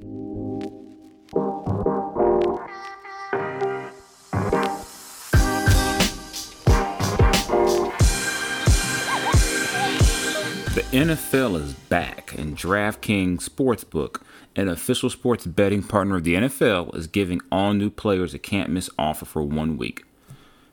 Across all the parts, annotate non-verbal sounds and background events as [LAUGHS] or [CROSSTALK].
The NFL is back, and DraftKings Sportsbook, an official sports betting partner of the NFL, is giving all new players a can't miss offer for one week.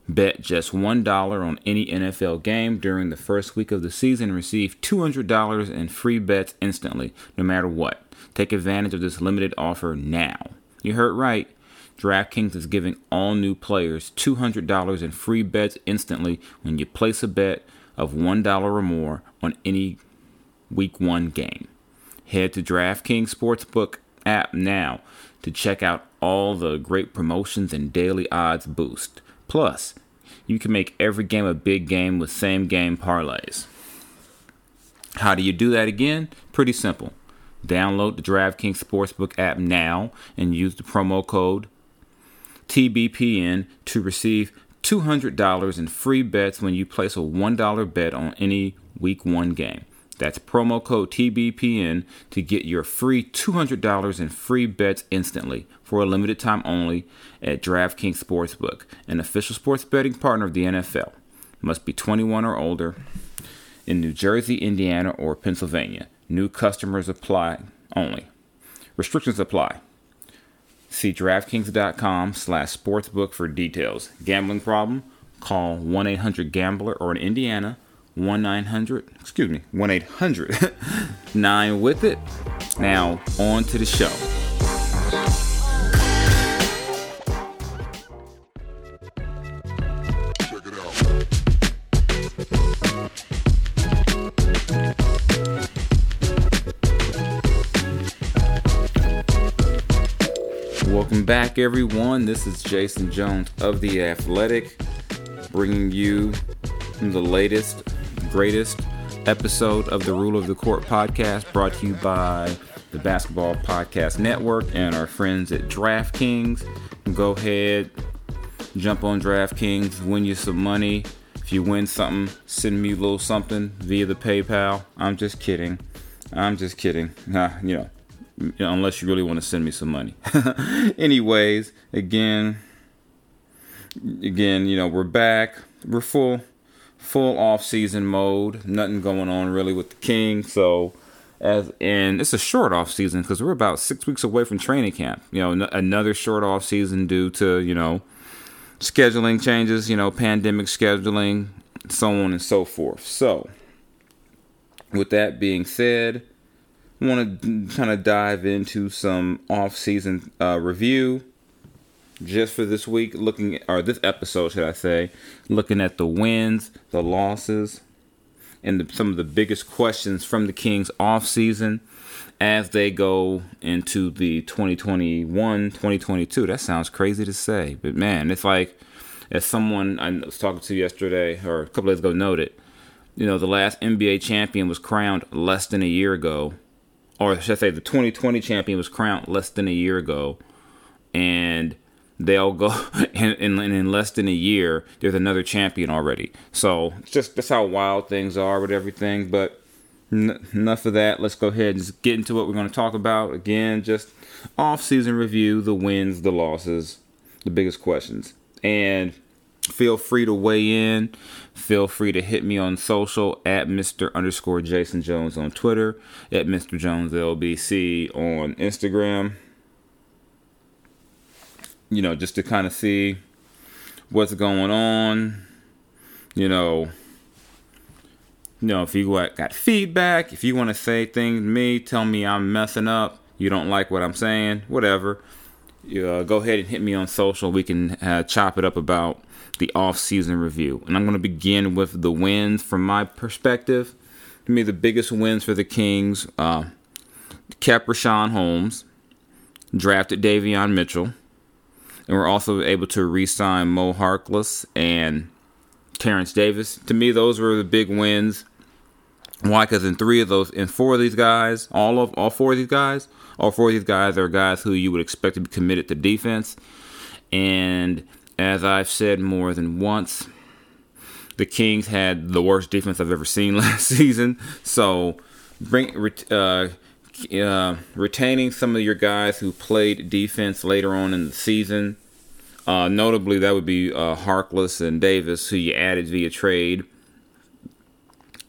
Bet just $1 on any NFL game during the first week of the season and receive $200 in free bets instantly, no matter what. Take advantage of this limited offer now. You heard right. DraftKings is giving all new players $200 in free bets instantly when you place a bet of $1 or more on any week one game. Head to DraftKings Sportsbook app now to check out all the great promotions and daily odds boost. Plus, you can make every game a big game with same game parlays. How do you do that again? Pretty simple. Download the DraftKings Sportsbook app now and use the promo code TBPN to receive $200 in free bets when you place a $1 bet on any week one game. That's promo code TBPN to get your free $200 in free bets instantly for a limited time only at DraftKings Sportsbook, an official sports betting partner of the NFL. Must be 21 or older in New Jersey, Indiana, or Pennsylvania. New customers apply only. Restrictions apply. See DraftKings.com slash sportsbook for details. Gambling problem? Call 1-800-GAMBLER or in Indiana, 1-900, excuse me, 1-800-9 [LAUGHS] with it. Now, on to the show. Welcome back, everyone. This is Jason Jones of The Athletic, bringing you the latest, greatest episode of the Rule of the Court podcast, brought to you by the Basketball Podcast Network and our friends at DraftKings. Go ahead, jump on DraftKings, win you some money. If you win something, send me a little something via the PayPal. I'm just kidding. I'm just kidding. Nah, [LAUGHS] you know unless you really want to send me some money. [LAUGHS] Anyways, again, again, you know, we're back. We're full, full off season mode. Nothing going on really with the King. So, as and it's a short off season because we're about six weeks away from training camp. You know, n- another short off season due to you know scheduling changes. You know, pandemic scheduling, so on and so forth. So, with that being said want to kind of dive into some off-season uh, review. Just for this week looking or this episode should i say looking at the wins the losses and the, some of the biggest questions from the kings off season as they go into the 2021 2022 that sounds crazy to say but man it's like as someone i was talking to yesterday or a couple days ago noted you know the last nba champion was crowned less than a year ago or should I say, the 2020 champion was crowned less than a year ago, and they'll go [LAUGHS] in, in, in, less than a year. There's another champion already. So just that's how wild things are with everything. But n- enough of that. Let's go ahead and get into what we're going to talk about. Again, just off-season review, the wins, the losses, the biggest questions, and Feel free to weigh in. Feel free to hit me on social at Mr. underscore Jason Jones on Twitter, at Mr. Jones LBC on Instagram. You know, just to kind of see what's going on. You know, you know, if you got feedback, if you want to say things to me, tell me I'm messing up, you don't like what I'm saying, whatever. You, uh, go ahead and hit me on social. We can uh, chop it up about the off-season review. And I'm going to begin with the wins from my perspective. To me, the biggest wins for the Kings uh, kept Richaun Holmes, drafted Davion Mitchell, and we're also able to re-sign Mo Harkless and Terrence Davis. To me, those were the big wins. Why? Because in three of those, in four of these guys, all of all four of these guys, all four of these guys are guys who you would expect to be committed to defense. And as I've said more than once, the Kings had the worst defense I've ever seen [LAUGHS] last season. So, bring uh, uh, retaining some of your guys who played defense later on in the season. Uh, notably, that would be uh, Harkless and Davis, who you added via trade.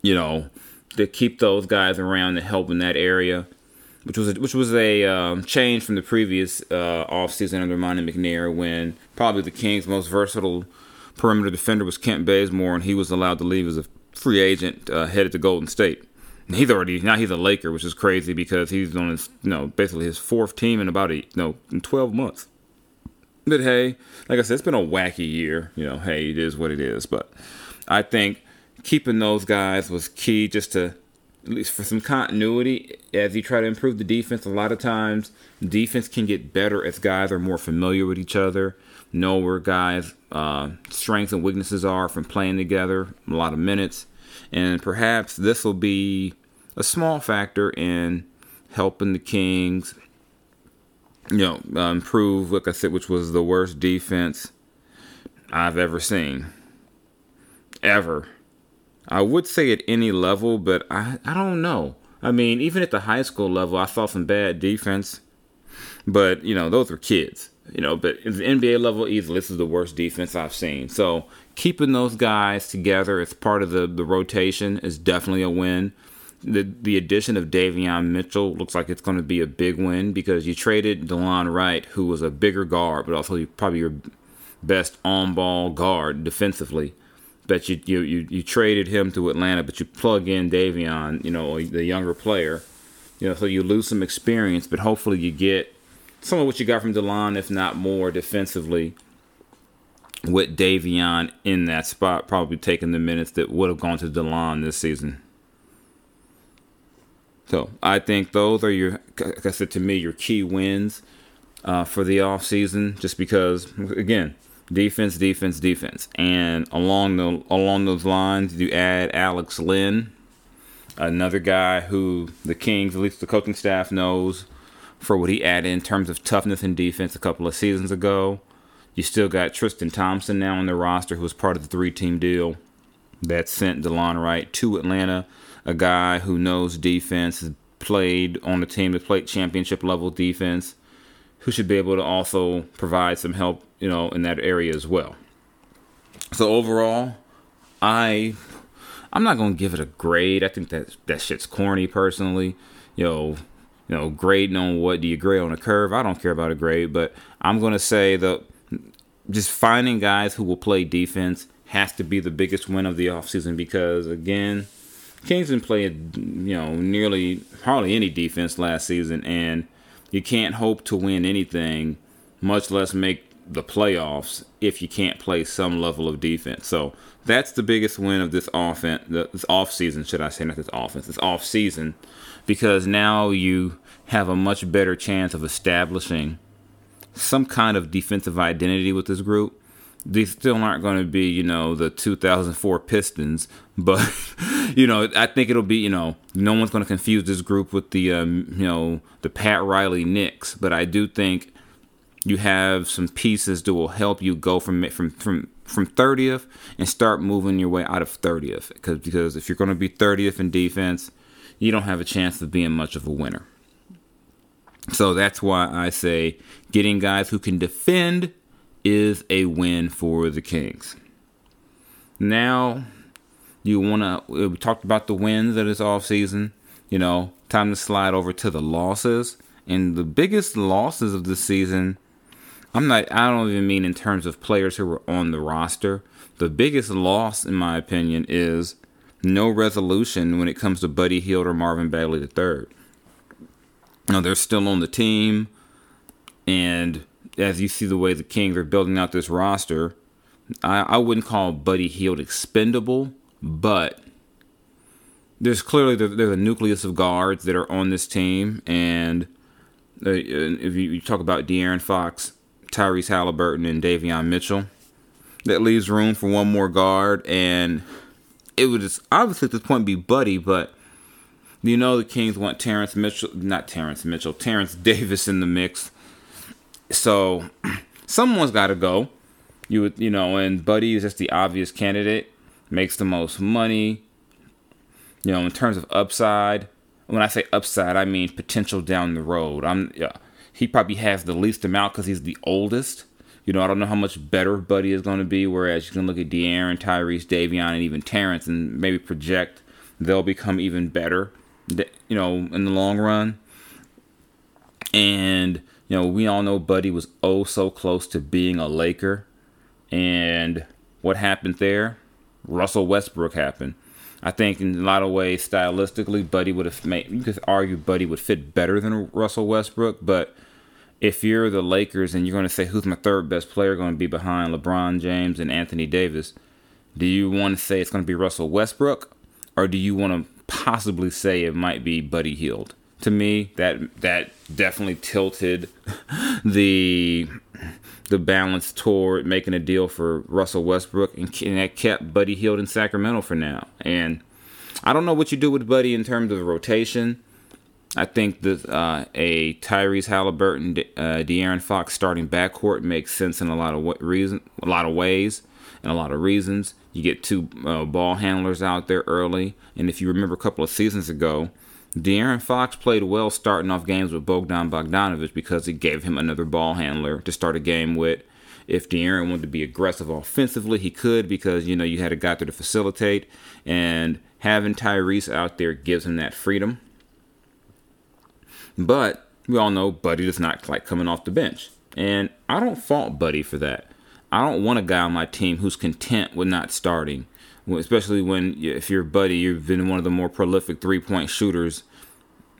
You know, to keep those guys around to help in that area which was a, which was a um, change from the previous uh, offseason under Monte McNair when probably the Kings' most versatile perimeter defender was Kent Bazemore, and he was allowed to leave as a free agent uh, headed to Golden State. He's already now he's a Laker, which is crazy because he's on his you know basically his fourth team in about a you know in twelve months. But hey, like I said, it's been a wacky year. You know, hey, it is what it is. But I think keeping those guys was key just to at least for some continuity as you try to improve the defense. A lot of times, defense can get better as guys are more familiar with each other, know where guys' uh, strengths and weaknesses are from playing together a lot of minutes, and perhaps this will be a small factor in helping the Kings, you know, uh, improve. Like I said, which was the worst defense I've ever seen, ever I would say at any level, but I, I don't know. I mean, even at the high school level, I saw some bad defense, but you know, those were kids. You know, but at the NBA level, easily this is the worst defense I've seen. So keeping those guys together as part of the, the rotation is definitely a win. The the addition of Davion Mitchell looks like it's going to be a big win because you traded Delon Wright, who was a bigger guard, but also probably your best on ball guard defensively that you, you you you traded him to Atlanta, but you plug in Davion, you know, the younger player, you know, so you lose some experience, but hopefully you get some of what you got from Delon, if not more, defensively. With Davion in that spot, probably taking the minutes that would have gone to Delon this season. So I think those are your, like I said to me, your key wins uh, for the off season. Just because, again, defense, defense, defense. And along the along those lines, you add Alex Len, another guy who the Kings, at least the coaching staff knows for what he added in terms of toughness and defense a couple of seasons ago. You still got Tristan Thompson now on the roster, who was part of the three-team deal that sent Delon Wright to Atlanta, a guy who knows defense, has played on the team that played championship level defense who should be able to also provide some help, you know, in that area as well. So overall, I I'm not gonna give it a grade. I think that that shit's corny personally. You know, you know, grading on what do you grade on a curve? I don't care about a grade, but I'm gonna say that just finding guys who will play defense has to be the biggest win of the offseason because again, Kings didn't play you know nearly hardly any defense last season and you can't hope to win anything, much less make the playoffs if you can't play some level of defense. So that's the biggest win of this offense, this off season, should I say, not this offense, this off season, because now you have a much better chance of establishing some kind of defensive identity with this group these still aren't going to be, you know, the 2004 Pistons, [LAUGHS] but you know, I think it'll be, you know, no one's going to confuse this group with the, um, you know, the Pat Riley Knicks. But I do think you have some pieces that will help you go from from from from 30th and start moving your way out of 30th. Because because if you're going to be 30th in defense, you don't have a chance of being much of a winner. So that's why I say getting guys who can defend is a win for the Kings. now you want to. We talked about the wins of this off season. You know, time to slide over to the losses. And the biggest losses of the season, I'm not. I don't even mean in terms of players who were on the roster. The biggest loss, in my opinion, is no resolution when it comes to Buddy Hield or Marvin Bagley III. Now they're still on the team, and as you see the way the Kings are building out this roster, I, I wouldn't call Buddy Hield expendable, but there's clearly there's a nucleus of guards that are on this team, and uh, if you, talk about De'Aaron Fox, Tyrese Halliburton, and Davion Mitchell, that leaves room for one more guard, and it would just obviously at this point be Buddy, but you know the Kings want Terrence Mitchell, not Terrence Mitchell, Terrence [LAUGHS] Davis in the mix. So [CLEARS THROAT] someone's got to go. You would, you know, and Buddy is just the obvious candidate makes the most money. You know, in terms of upside, when I say upside, I mean potential down the road. I'm yeah, he probably has the least amount because he's the oldest. You know, I don't know how much better Buddy is going to be. Whereas you can look at De'Aaron, Tyrese, Davion, and even Terrence, and maybe project they'll become even better. You know, in the long run. And you know, we all know Buddy was oh so close to being a Laker, and what happened there? Russell Westbrook happened. I think in a lot of ways, stylistically, Buddy would have made. You could argue Buddy would fit better than Russell Westbrook, but if you're the Lakers and you're going to say who's my third best player going to be behind LeBron James and Anthony Davis, do you want to say it's going to be Russell Westbrook, or do you want to possibly say it might be Buddy Hield? To me, that that definitely tilted [LAUGHS] the the balance toward making a deal for Russell Westbrook, and, and that kept Buddy Hield in Sacramento for now. And I don't know what you do with Buddy in terms of rotation. I think that uh, a Tyrese Halliburton, uh, De'Aaron Fox starting backcourt makes sense in a lot of reason, a lot of ways, and a lot of reasons. You get two uh, ball handlers out there early, and if you remember a couple of seasons ago, De'Aaron Fox played well starting off games with Bogdan Bogdanovich because it gave him another ball handler to start a game with. If De'Aaron wanted to be aggressive offensively, he could because you know you had a guy there to facilitate, and having Tyrese out there gives him that freedom. But we all know Buddy does not like coming off the bench, and I don't fault Buddy for that. I don't want a guy on my team who's content with not starting especially when if you're Buddy, you've been one of the more prolific three point shooters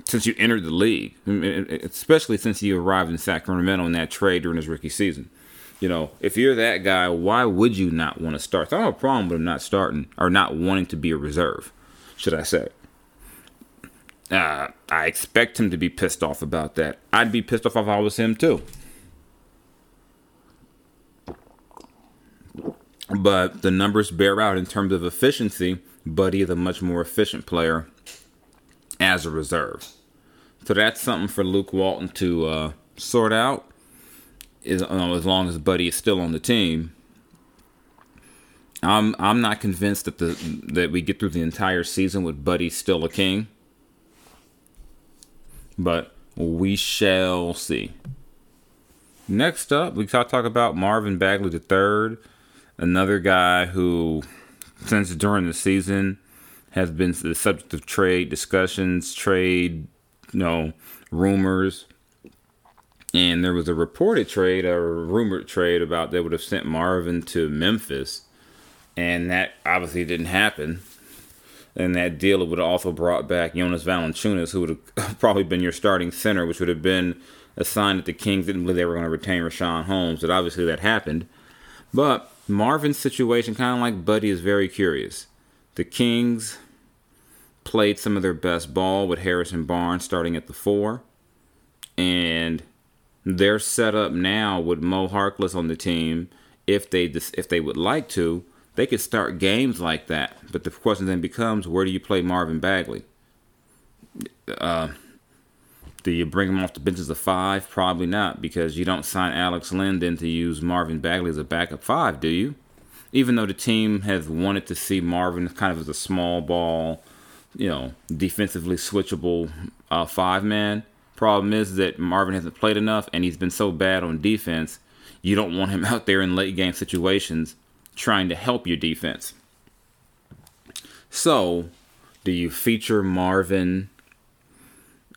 since you entered the league, especially since you arrived in Sacramento in that trade during his rookie season. You know, if you're that guy, why would you not want to start? So I don't have a problem with him not starting or not wanting to be a reserve, should I say. Uh, I expect him to be pissed off about that. I'd be pissed off if I was him too. But the numbers bear out in terms of efficiency. Buddy is a much more efficient player as a reserve. So that's something for Luke Walton to uh, sort out. Is uh, as long as Buddy is still on the team. I'm I'm not convinced that the that we get through the entire season with Buddy still a king. But we shall see. Next up, we talk talk about Marvin Bagley III another guy who, since during the season, has been the subject of trade discussions, trade, you know, rumors. And there was a reported trade, a rumored trade about they would have sent Marvin to Memphis, and that obviously didn't happen. And that deal would have also brought back Jonas Valanciunas, who would have [LAUGHS] probably been your starting center, which would have been a sign that the Kings didn't believe they were going to retain Richaun Holmes. But obviously that happened. But Marvin's situation, kind of like Buddy, is very curious. The Kings played some of their best ball with Harrison Barnes starting at the four, and they're set up now with Mo Harkless on the team. If they if they would like to, they could start games like that. But the question then becomes, where do you play Marvin Bagley? Uh, do you bring him off the bench as a five? Probably not, because you don't sign Alex Len to use Marvin Bagley as a backup five, do you? Even though the team has wanted to see Marvin kind of as a small ball, you know, defensively switchable uh, five man. Problem is that Marvin hasn't played enough, and he's been so bad on defense. You don't want him [LAUGHS] out there in late game situations trying to help your defense. So, do you feature Marvin,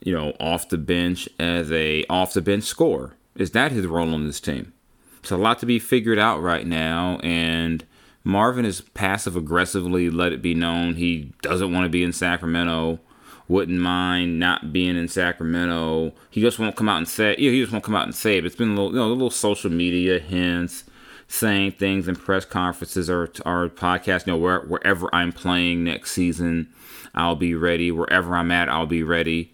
you know, off the bench as a off the bench scorer? Is that his role on this team? It's a lot to be figured out right now, and Marvin is passive aggressively let it be known he doesn't want to be in Sacramento. Wouldn't mind not being in Sacramento. He just won't come out and say. Yeah, he just won't come out and say it. It's been a little, you know, a little social media hints, saying things in press conferences or or podcasts. You know, where, wherever I'm playing next season, I'll be ready. Wherever I'm at, I'll be ready.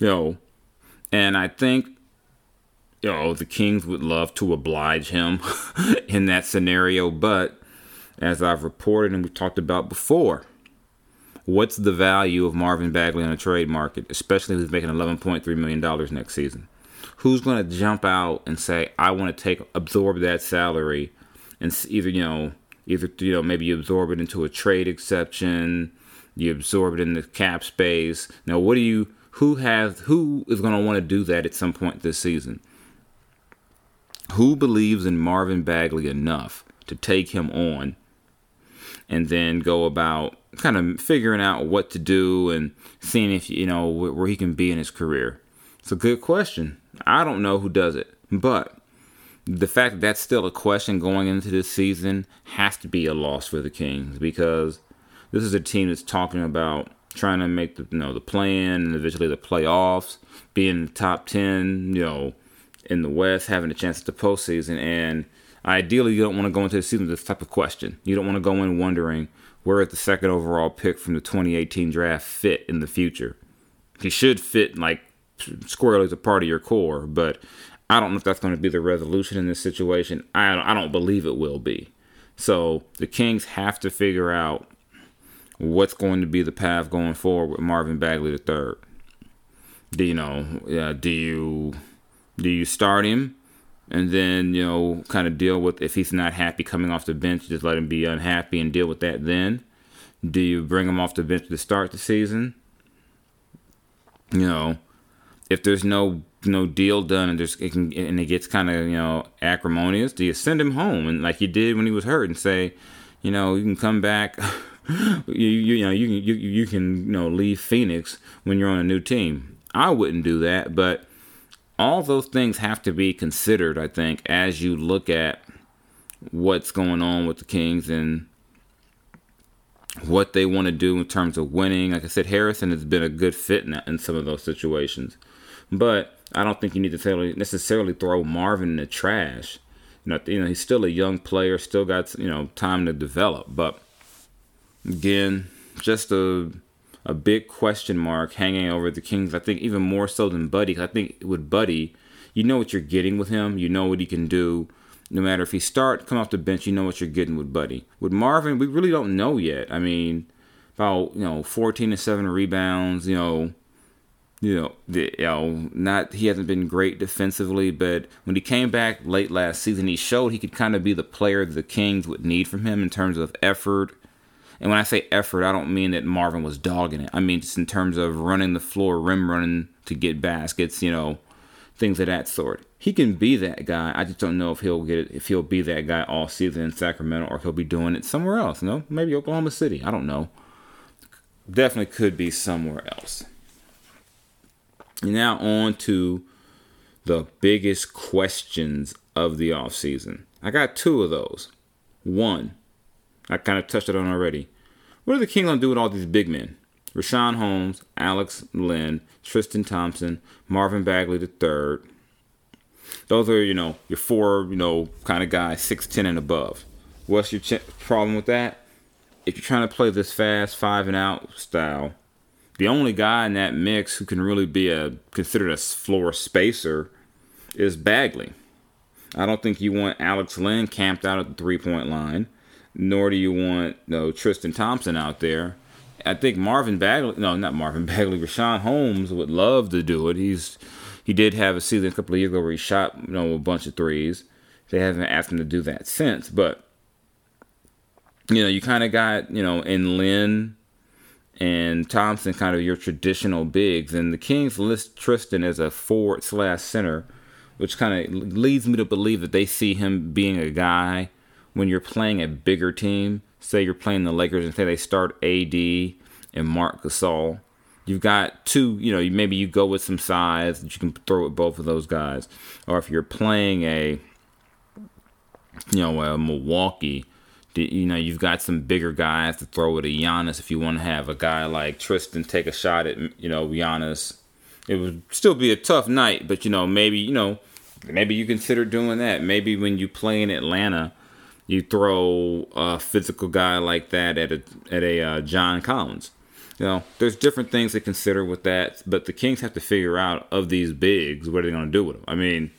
You know, and I think you know the Kings would love to oblige him [LAUGHS] in that scenario, but as I've reported and we've talked about before. What's the value of Marvin Bagley on the trade market, especially if he's making $11.3 million next season? Who's going to jump out and say, I want to take, absorb that salary and either, you know, either, you know, maybe you absorb it into a trade exception, you absorb it in the cap space. Now, what do you, who has, who is going to want to do that at some point this season? Who believes in Marvin Bagley enough to take him on and then go about kind of figuring out what to do and seeing if you know where he can be in his career. It's a good question. I don't know who does it, but the fact that that's still a question going into this season has to be a loss for the Kings because this is a team that's talking about trying to make the you know the play-in and eventually the playoffs, being in the top ten, you know, in the West, having a chance at the postseason, and Ideally, you don't want to go into the season with this type of question. You don't want to go in wondering where is the second overall pick from the 2018 draft fit in the future. He should fit like squarely as a part of your core, but I don't know if that's going to be the resolution in this situation. I don't, I don't believe it will be. So the Kings have to figure out what's going to be the path going forward with Marvin Bagley III. Do you know? Do you do you start him? and then you know kind of deal with if he's not happy coming off the bench just let him be unhappy and deal with that then do you bring him off the bench to start the season you know if there's no no deal done and there's it can and it gets kind of you know acrimonious do you send him home? And like you did when he was hurt and say you know you can come back [LAUGHS] you, you, you know you can you, you can you know leave Phoenix when you're on a new team. I wouldn't do that but all those things have to be considered, I think, as you look at what's going on with the Kings and what they want to do in terms of winning. Like I said, Harrison has been a good fit in, in some of those situations, but I don't think you need to necessarily throw Marvin in the trash. You know, you know, he's still a young player, still got you know time to develop. But again, just a a big question mark hanging over the Kings. I think even more so than Buddy. I think with Buddy, you know what you're getting with him. You know what he can do. No matter if he start, come off the bench, you know what you're getting with Buddy. With Marvin, we really don't know yet. I mean, about you know 14 to seven rebounds. You know, you know, the, you know, not he hasn't been great defensively, but when he came back late last season, he showed he could kind of be the player the Kings would need from him in terms of effort and when I say effort, I don't mean that Marvin was dogging it. I mean just in terms of running the floor, rim running to get baskets, you know, things of that sort. He can be that guy. I just don't know if he'll get it, if he'll be that guy all season in Sacramento or he'll be doing it somewhere else. You know, maybe Oklahoma City. I don't know. Definitely could be somewhere else. Now on to the biggest questions of the offseason. I got two of those. One, I kind of touched it on already. What are the Kings going to do with all these big men? Richaun Holmes, Alex Len, Tristan Thompson, Marvin Bagley III. Those are, you know, your four, you know, kind of guys, 6'10 and above. What's your ch- problem with that? If you're trying to play this fast, five and out style, the only guy in that mix who can really be a considered a floor spacer is Bagley. I don't think you want Alex Len camped out at the three point line nor do you want you know, Tristan Thompson out there. I think Marvin Bagley, no, not Marvin [LAUGHS] Bagley, Richaun Holmes would love to do it. He's he did have a season a couple of years ago where he shot you know a bunch of threes. They haven't asked him to do that since, but you know you kind of got you know in Len and Thompson kind of your traditional bigs, and the Kings list Tristan as a forward slash center, which kind of leads me to believe that they see him being a guy when you're playing a bigger team, say you're playing the Lakers and say they start AD and Marc Gasol, you've got two, you know, maybe you go with some size that you can throw at both of those guys. Or if you're playing a, you know, a Milwaukee, you know, you've got some bigger guys to throw at a Giannis if you want to have a guy like Tristan take a shot at, you know, Giannis. It would still be a tough night, but, you know, maybe, you know, maybe you consider doing that. Maybe when you play in Atlanta, you throw a physical guy like that at a at a uh, John Collins. You know, there's different things to consider with that, but the Kings have to figure out of these bigs what are they going to do with them. I mean,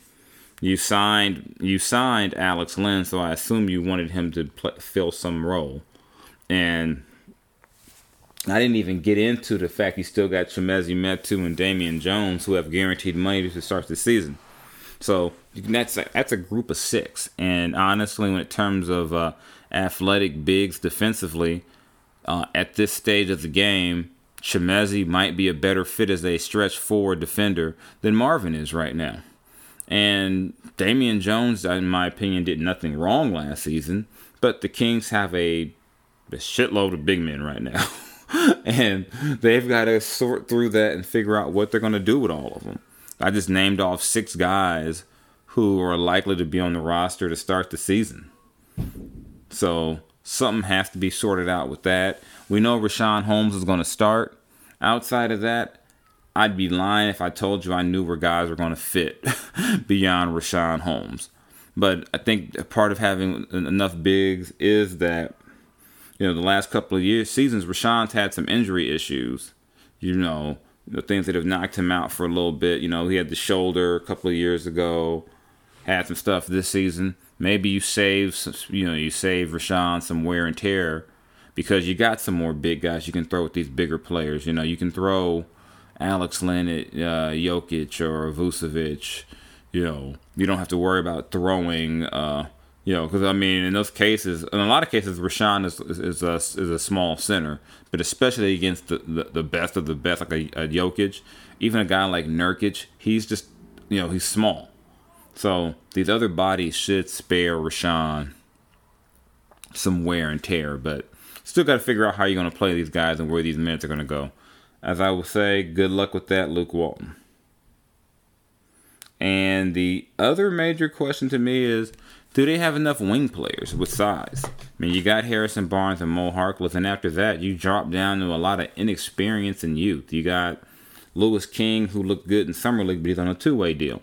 you signed you signed Alex Len, so I assume you wanted him to play, fill some role, and I didn't even get into the fact you still got Chimezie Metu and Damian Jones who have guaranteed money to start the season. So that's a, that's a group of six. And honestly, in terms of uh, athletic bigs defensively, uh, at this stage of the game, Chimezie might be a better fit as a stretch forward defender than Marvin is right now. And Damian Jones, in my opinion, did nothing wrong last season, but the Kings have a, a shitload of big men right now. [LAUGHS] and they've got to sort through that and figure out what they're going to do with all of them. I just named off six guys who are likely to be on the roster to start the season. So something has to be sorted out with that. We know Richaun Holmes is going to start. Outside of that, I'd be lying if I told you I knew where guys were going to fit [LAUGHS] beyond Richaun Holmes. But I think part of having enough bigs is that, you know, the last couple of years, seasons, Richaun's had some injury issues. You know, the things that have knocked him out for a little bit. You know, he had the shoulder a couple of years ago, had some stuff this season. Maybe you save, some, you know, you save Richaun some wear and tear because you got some more big guys you can throw with these bigger players. You know, you can throw Alex at uh, Jokic or Vucevic. You know, you don't have to worry about throwing. Uh, you know, because I mean, in those cases, in a lot of cases, Richaun is is a, is a small center, but especially against the, the, the best of the best, like a, a Jokic, even a guy like Nurkic, he's just you know he's small. So these other bodies should spare Richaun some wear and tear, but still got to figure out how you're going to play these guys and where these minutes are going to go. As I will say, good luck with that, Luke Walton. And the other major question to me is do they have enough wing players with size? I mean, you got Harrison Barnes and Mo Harkless, and after that, you drop down to a lot of inexperience and youth. You got Louis King, who looked good in Summer League, but he's on a two way deal.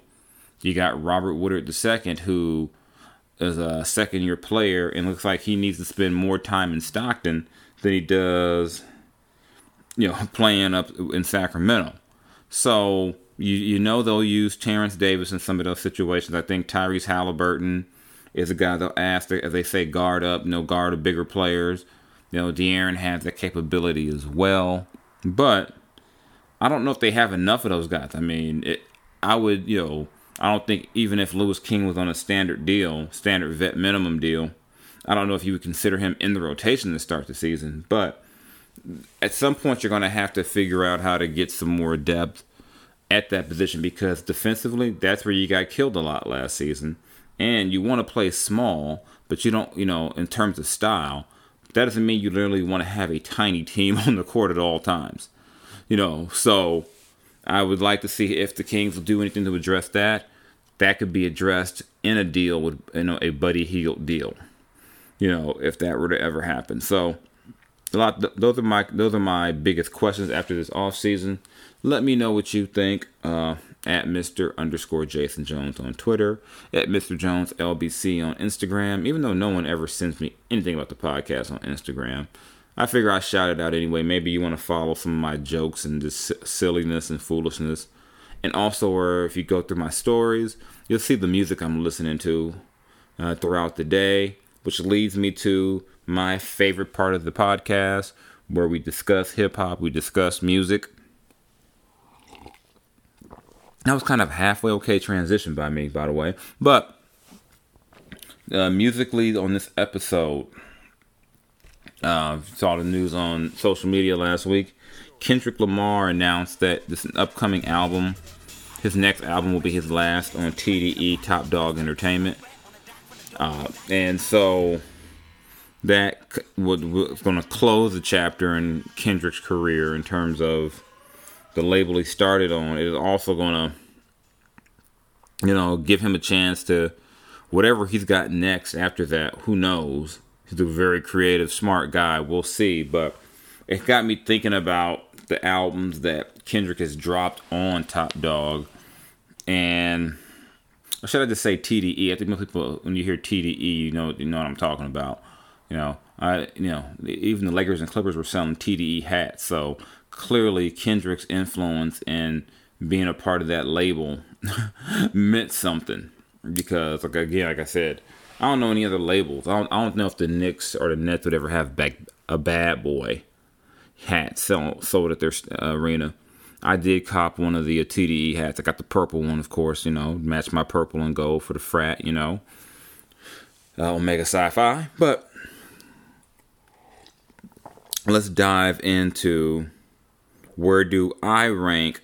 You got Robert Woodard II, who is a second year player and looks like he needs to spend more time in Stockton than he does, you know, playing up in Sacramento. So you you know they'll use Terrence Davis in some of those situations. I think Tyrese Halliburton is a guy they'll ask, as they say, guard up, you know, guard the bigger players. You know, De'Aaron has that capability as well. But I don't know if they have enough of those guys. I mean, it, I would, you know, I don't think even if Louis King was on a standard deal, standard vet minimum deal, I don't know if you would consider him in the rotation to start the season. But at some point, you're going to have to figure out how to get some more depth at that position because defensively, that's where you got killed a lot last season and you want to play small, but you don't, you know, in terms of style, that doesn't mean you literally want to have a tiny team [LAUGHS] on the court at all times. You know, so I would like to see if the Kings will do anything to address that. That could be addressed in a deal with you know a Buddy Hield deal. You know, if that were to ever happen. So a lot those are my those are my biggest questions after this off season. Let me know what you think. Uh, at Mr. underscore Jason Jones on Twitter, at Mr. Jones LBC on Instagram. Even though no one ever sends me anything about the podcast on Instagram, I figure I shout it out anyway. Maybe you want to follow some of my jokes and just silliness and foolishness. And also, or if you go through my stories, you'll see the music I'm listening to uh, throughout the day, which leads me to my favorite part of the podcast where we discuss hip hop, we discuss music that was kind of halfway okay transition by me, by the way. But uh, musically on this episode, uh, saw the news on social media last week. Kendrick Lamar announced that this upcoming album, his next album will be his last on TDE Top Dog Entertainment. Uh, and so that was going to close the chapter in Kendrick's career in terms of the label he started on. It is also going to, you know, give him a chance to whatever he's got next after that. Who knows? He's a very creative, smart guy. We'll see. But it got me thinking about the albums that Kendrick has dropped on Top Dog, and or should I just say TDE? I think most people, when you hear TDE, you know you know what I'm talking about. You know, I you know even the Lakers and Clippers were selling TDE hats, so clearly Kendrick's influence in being a part of that label [LAUGHS] meant something because like again like I said I don't know any other labels. I don't, I don't know if the Knicks or the Nets would ever have back a bad boy hat sold, sold at their uh, arena. I did cop one of the uh, TDE hats. I got the purple one of course you know match my purple and gold for the frat you know. Uh, Omega Psi Phi. but let's dive into where do I rank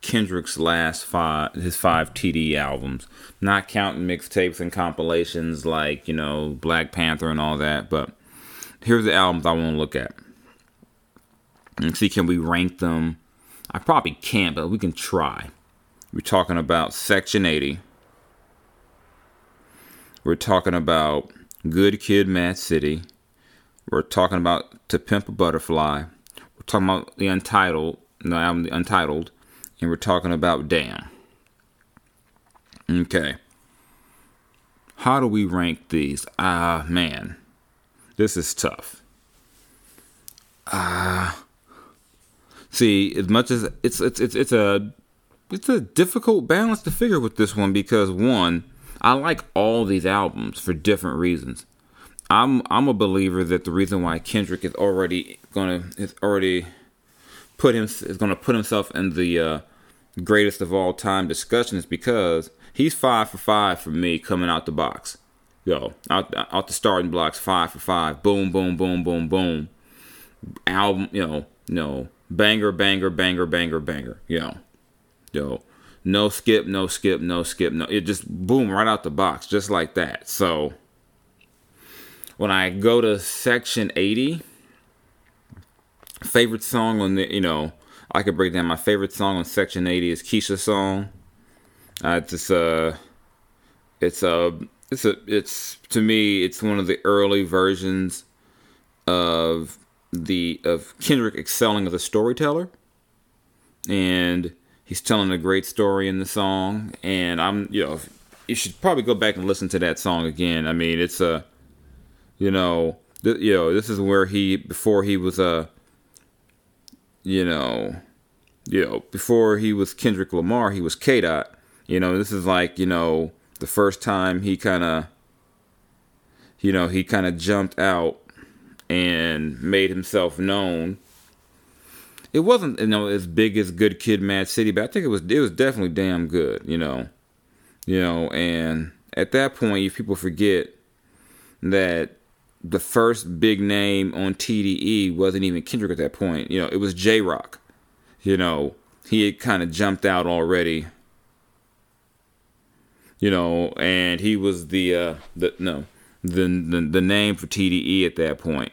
Kendrick's last five, his five TD albums, not counting mixtapes and compilations like you know Black Panther and all that. But here's the albums I want to look at and see can we rank them. I probably can't, but we can try. We're talking about Section 80. We're talking about Good Kid, Mad City. We're talking about To Pimp a Butterfly. We're talking about the Untitled, the album The Untitled and we're talking about damn. Okay. How do we rank these? Ah, uh, man. This is tough. Ah. Uh, see, as much as it's it's it's it's a it's a difficult balance to figure with this one because one, I like all these albums for different reasons. I'm I'm a believer that the reason why Kendrick is already gonna is already put him is to put himself in the uh, greatest of all time discussion is because he's five for five for me coming out the box. Yo, out out the starting blocks, five for five. Boom, boom, boom, boom, boom. Album, you know, no banger, banger, banger, banger, banger. Yo, yo, no skip, no skip, no skip, no. It just boom right out the box, just like that. So when I go to section eighty favorite song on the you know I could break down my favorite song on Section 80 is Keisha's song. Uh, it's uh it's a it's a it's to me it's one of the early versions of the of Kendrick excelling as a storyteller, and he's telling a great story in the song. And I'm you know you should probably go back and listen to that song again. I mean it's a you know th- you know this is where he before he was a you know, you know, before he was Kendrick Lamar, he was K Dot. You know, this is like, you know, the first time he kind of, you know, he kind of jumped out and made himself known. It wasn't, you know, as big as Good Kid, Mad City, but I think it was, it was definitely damn good. You know, you know, and at that point, if people forget that the first big name on TDE wasn't even Kendrick at that point. You know, it was Jay Rock. You know, he had kind of jumped out already. You know, and he was the uh the no the the, the name for TDE at that point.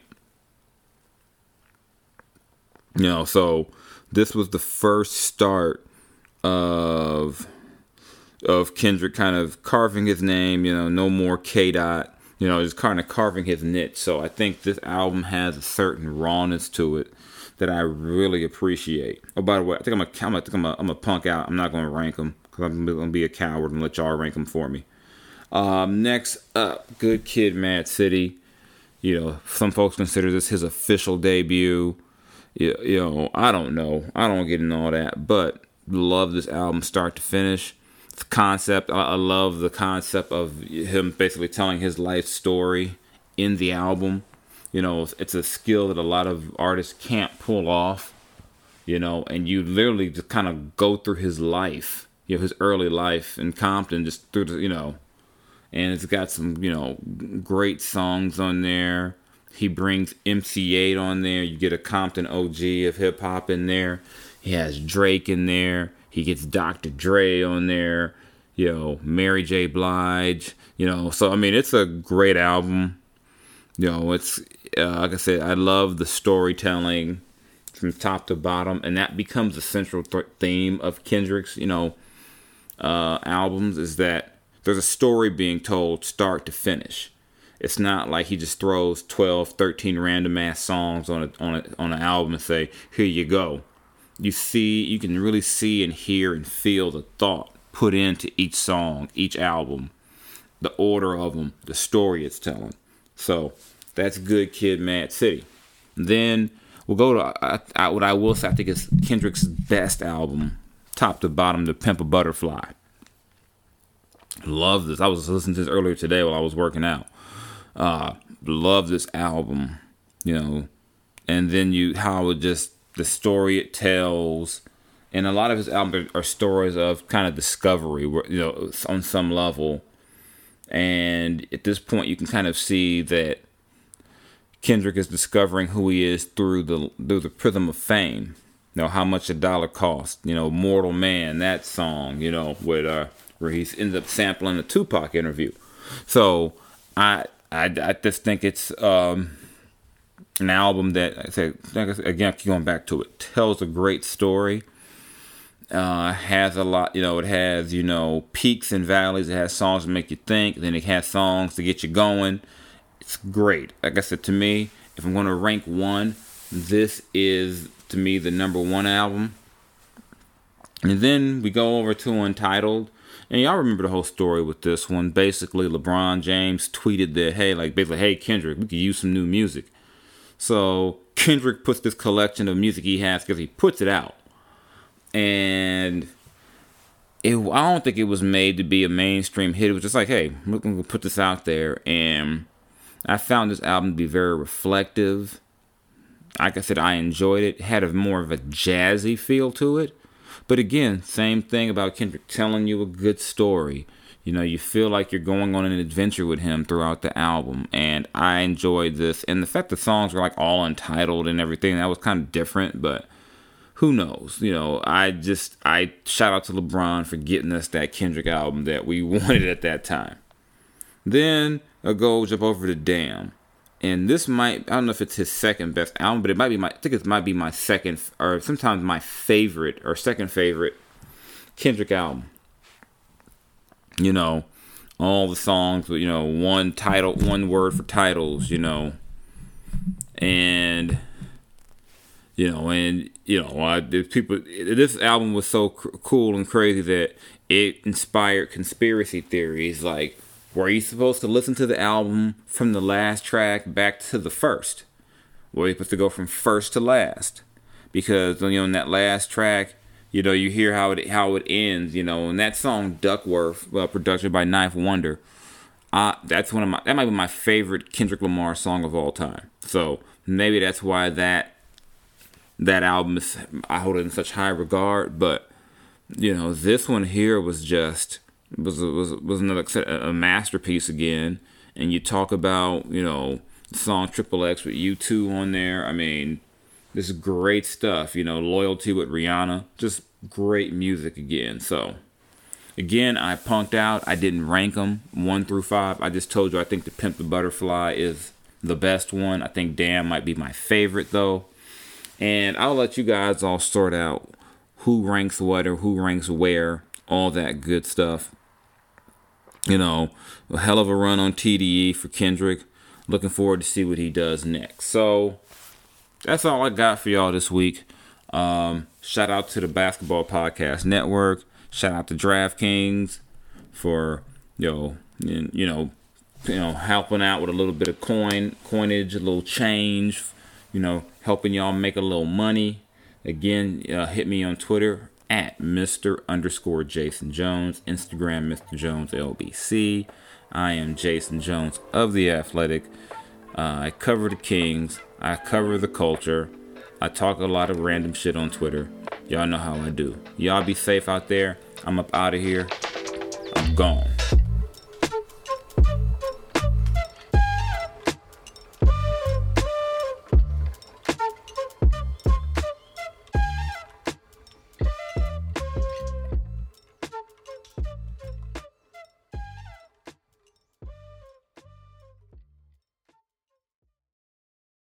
You know, so this was the first start of of Kendrick kind of carving his name, you know, no more K dot you know, just kind of carving his niche. So I think this album has a certain rawness to it that I really appreciate. Oh, by the way, I think I'm a, I'm a, I'm a, I'm a punk out. I'm not going to rank them because I'm going to be a coward and let y'all rank them for me. Um, next up, Good Kid, Mad City. You know, some folks consider this his official debut. You, you know, I don't know. I don't get into all that, but love this album start to finish concept. I, I love the concept of him basically telling his life story in the album. You know, it's a skill that a lot of artists can't pull off. You know, and you literally just kind of go through his life, you know, his early life in Compton, just through the, you know, and it's got some, you know, great songs on there. He brings MC Eiht on there. You get a Compton OG of hip hop in there. He has Drake in there. He gets Dr. Dre on there. you know, Mary J. Blige, you know. So I mean, it's a great album. You know, it's uh, like I said, I love the storytelling from top to bottom, and that becomes the central th- theme of Kendrick's, you know, uh, albums is that there's a story being told start to finish. It's not like he just throws 12, 13 random ass songs on a, on a, on an album and say, "Here you go." You see, you can really see and hear and feel the thought put into each song, each album, the order of them, the story it's telling. So that's Good Kid, Mad City. Then we'll go to I, I, what I will say. I think is Kendrick's best album, top to bottom, the Pimp a Butterfly." Love this. I was listening to this earlier today while I was working out. Uh, love this album, you know, and then you how it just the story it tells, and a lot of his albums are, stories of kind of discovery, you know, on some level. And at this point, you can kind of see that Kendrick is discovering who he is through the through the prism of fame. You know how much a dollar costs. You know, "Mortal Man," that song. You know, with uh, where he ends up sampling a Tupac interview. So I I, I just think it's um, an album that I say again, going back to it, tells a great story. Uh, has a lot, you know, it has, you know, peaks and valleys. It has songs to make you think. Then it has songs to get you going. It's great. Like I said, to me, if I'm going to rank one, this is to me the number one album. And then we go over to Untitled. And y'all remember the whole story with this one. Basically, LeBron James tweeted that, hey, like basically, hey Kendrick, we could use some new music. So Kendrick puts this collection of music he has because he puts it out, and it, I don't think it was made to be a mainstream hit. It was just like, hey, we're gonna put this out there, and I found this album to be very reflective. Like I said, I enjoyed it. it had a more of a jazzy feel to it, but again, same thing about Kendrick telling you a good story you know, you feel like you're going on an adventure with him throughout the album. And I enjoyed this. And the fact the songs were like all untitled and everything, that was kind of different, but who knows? You know, I just, I shout out to LeBron for getting us that Kendrick album that we [LAUGHS] wanted at that time. Then I go jump over to Damn. And this might, I don't know if it's his second best album, but it might be my, I think it might be my second, or sometimes my favorite, or second favorite Kendrick album you know, all the songs you know, one title, one word for titles, you know, and, you know, and, you know, uh, people, this album was so cool and crazy that it inspired conspiracy theories. Like, were you supposed to listen to the album from the last track back to the first? Were you supposed to go from first to last? Because, you know, in that last track, you know, you hear how it how it ends, you know, and that song Duckworth, uh, production by 9th Wonder, uh, that's one of my that might be my favorite Kendrick Lamar song of all time. So maybe that's why that that album is I hold it in such high regard. But you know, this one here was just was was was another a masterpiece again. And you talk about you know song Triple X with U2 on there. I mean, this is great stuff, you know, loyalty with Rihanna. Just great music again. So, again, I punked out. I didn't rank them one through five. I just told you I think the Pimp the Butterfly is the best one. I think Damn might be my favorite though. And I'll let you guys all sort out who ranks what or who ranks where, all that good stuff. You know, a hell of a run on TDE for Kendrick. Looking forward to see what he does next. So, that's all I got for y'all this week. Um, shout out to the Basketball Podcast Network. Shout out to DraftKings for you know you know you know helping out with a little bit of coin coinage, a little change. You know, helping y'all make a little money. Again, uh, hit me on Twitter at Mr. underscore Jason Jones, Instagram Mr. Jones LBC. I am Jason Jones of the Athletic. Uh, I cover the Kings. I cover the culture. I talk a lot of random shit on Twitter. Y'all know how I do. Y'all be safe out there. I'm up out of here. I'm gone.